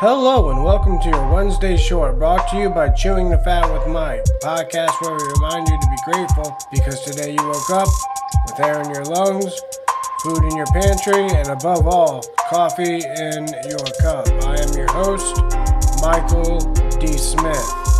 Hello and welcome to your Wednesday Short, brought to you by Chewing the Fat with Mike, a podcast where we remind you to be grateful because today you woke up with air in your lungs, food in your pantry, and above all, coffee in your cup. I am your host, Michael D. Smith.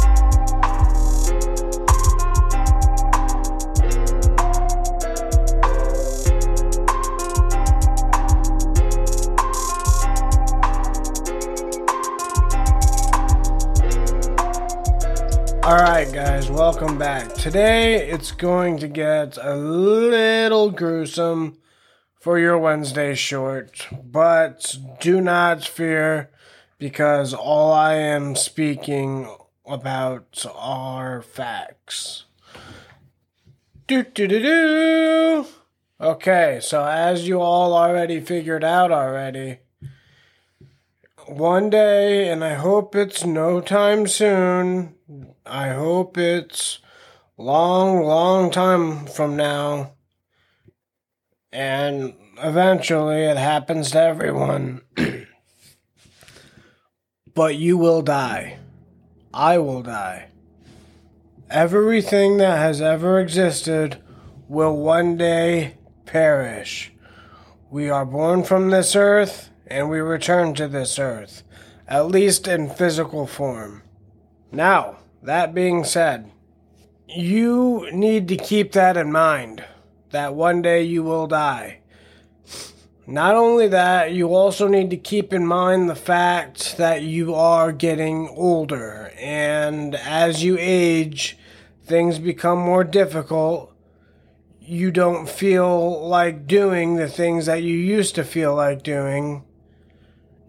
Alright, guys, welcome back. Today it's going to get a little gruesome for your Wednesday short, but do not fear because all I am speaking about are facts. Do do do do. Okay, so as you all already figured out already, one day, and I hope it's no time soon, I hope it's long, long time from now. And eventually it happens to everyone. but you will die. I will die. Everything that has ever existed will one day perish. We are born from this earth and we return to this earth, at least in physical form. Now, that being said, you need to keep that in mind that one day you will die. Not only that, you also need to keep in mind the fact that you are getting older, and as you age, things become more difficult. You don't feel like doing the things that you used to feel like doing,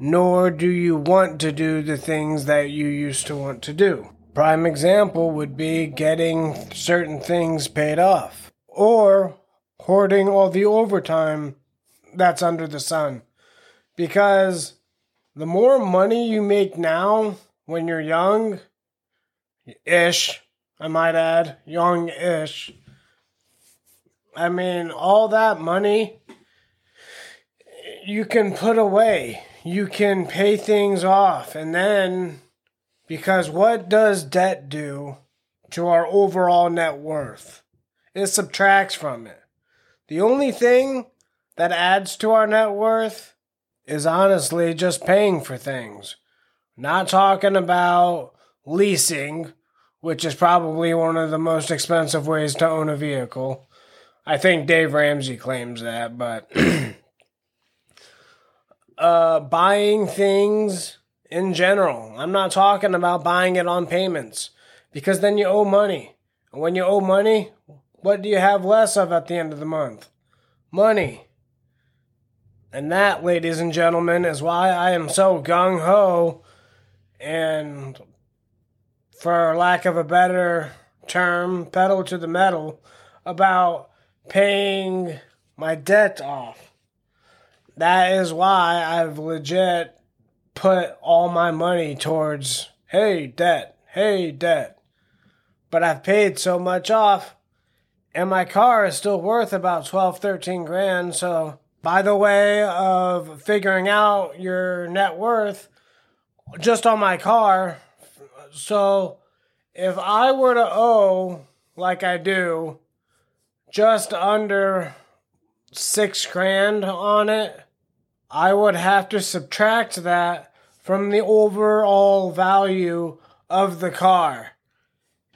nor do you want to do the things that you used to want to do. Prime example would be getting certain things paid off or hoarding all the overtime that's under the sun. Because the more money you make now when you're young ish, I might add, young ish. I mean, all that money you can put away. You can pay things off and then because what does debt do to our overall net worth? It subtracts from it. The only thing that adds to our net worth is honestly just paying for things. Not talking about leasing, which is probably one of the most expensive ways to own a vehicle. I think Dave Ramsey claims that, but uh, buying things in general. I'm not talking about buying it on payments because then you owe money. And when you owe money, what do you have less of at the end of the month? Money. And that, ladies and gentlemen, is why I am so gung ho and, for lack of a better term, pedal to the metal about paying my debt off. That is why I've legit put all my money towards, hey, debt, hey, debt. But I've paid so much off, and my car is still worth about 12, 13 grand. So, by the way of figuring out your net worth, just on my car, so if I were to owe, like I do, just under six grand on it, I would have to subtract that from the overall value of the car.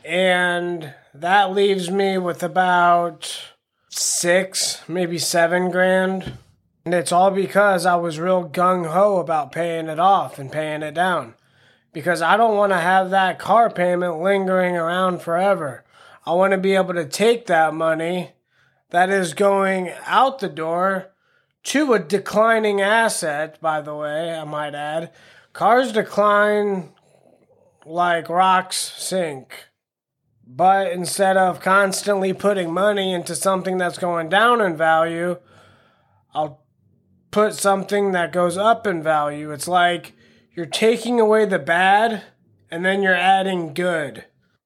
And that leaves me with about six, maybe seven grand. And it's all because I was real gung ho about paying it off and paying it down. Because I don't want to have that car payment lingering around forever. I want to be able to take that money that is going out the door to a declining asset, by the way, I might add. Cars decline like rocks sink. But instead of constantly putting money into something that's going down in value, I'll put something that goes up in value. It's like you're taking away the bad and then you're adding good.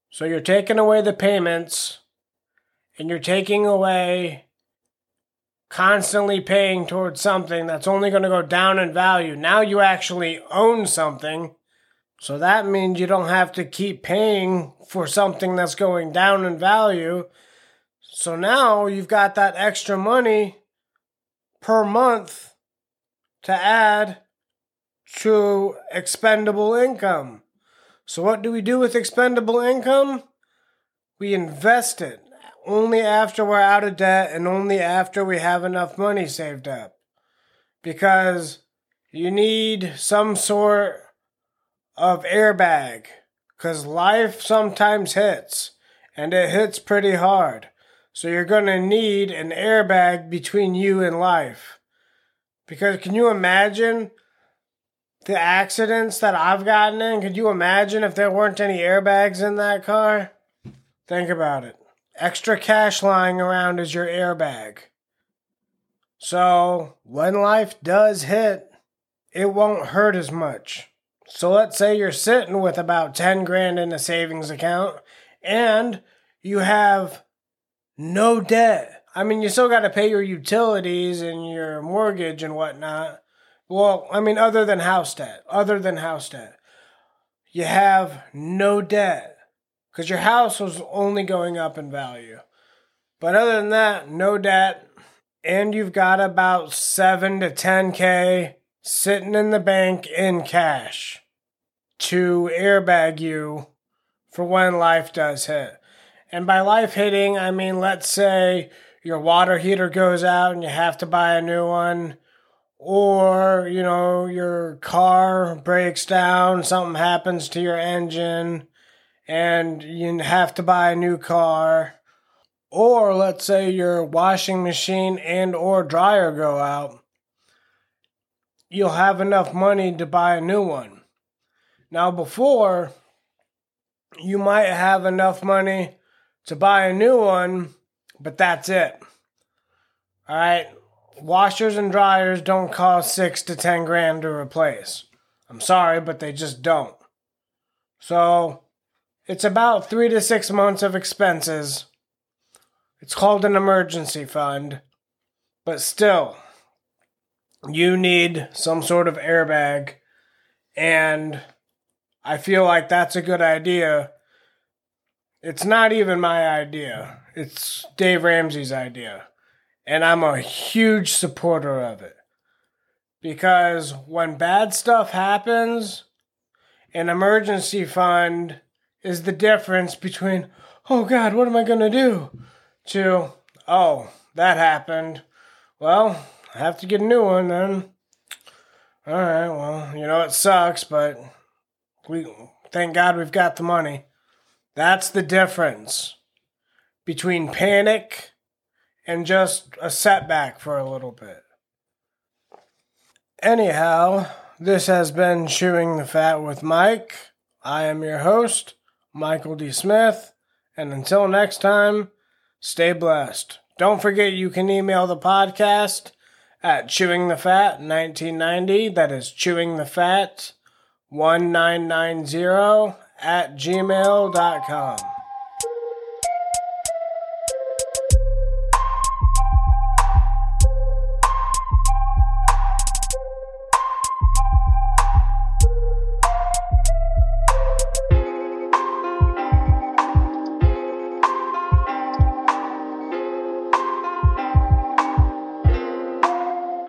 So you're taking away the payments and you're taking away constantly paying towards something that's only going to go down in value. Now you actually own something. So that means you don't have to keep paying for something that's going down in value. So now you've got that extra money per month to add to expendable income. So, what do we do with expendable income? We invest it only after we're out of debt and only after we have enough money saved up. Because you need some sort of airbag. Because life sometimes hits, and it hits pretty hard. So you're going to need an airbag between you and life. Because can you imagine the accidents that I've gotten in? Could you imagine if there weren't any airbags in that car? Think about it. Extra cash lying around is your airbag. So when life does hit, it won't hurt as much. So let's say you're sitting with about 10 grand in a savings account and you have no debt. I mean, you still got to pay your utilities and your mortgage and whatnot. Well, I mean, other than house debt, other than house debt, you have no debt because your house was only going up in value. But other than that, no debt, and you've got about seven to 10K sitting in the bank in cash to airbag you for when life does hit. And by life hitting, I mean, let's say your water heater goes out and you have to buy a new one, or, you know, your car breaks down, something happens to your engine, and you have to buy a new car. Or let's say your washing machine and or dryer go out. You'll have enough money to buy a new one. Now before you might have enough money to buy a new one, but that's it. All right, washers and dryers don't cost six to ten grand to replace. I'm sorry, but they just don't. So it's about three to six months of expenses. It's called an emergency fund, but still, you need some sort of airbag, and I feel like that's a good idea it's not even my idea. It's Dave Ramsey's idea. And I'm a huge supporter of it. Because when bad stuff happens, an emergency fund is the difference between, oh God, what am I going to do? To, oh, that happened. Well, I have to get a new one then. All right, well, you know, it sucks, but we thank God we've got the money. That's the difference between panic and just a setback for a little bit. Anyhow, this has been Chewing the Fat with Mike. I am your host, Michael D. Smith, and until next time, stay blessed. Don't forget you can email the podcast at chewingthefat1990. That is chewing the fat 1990 at gmail.com.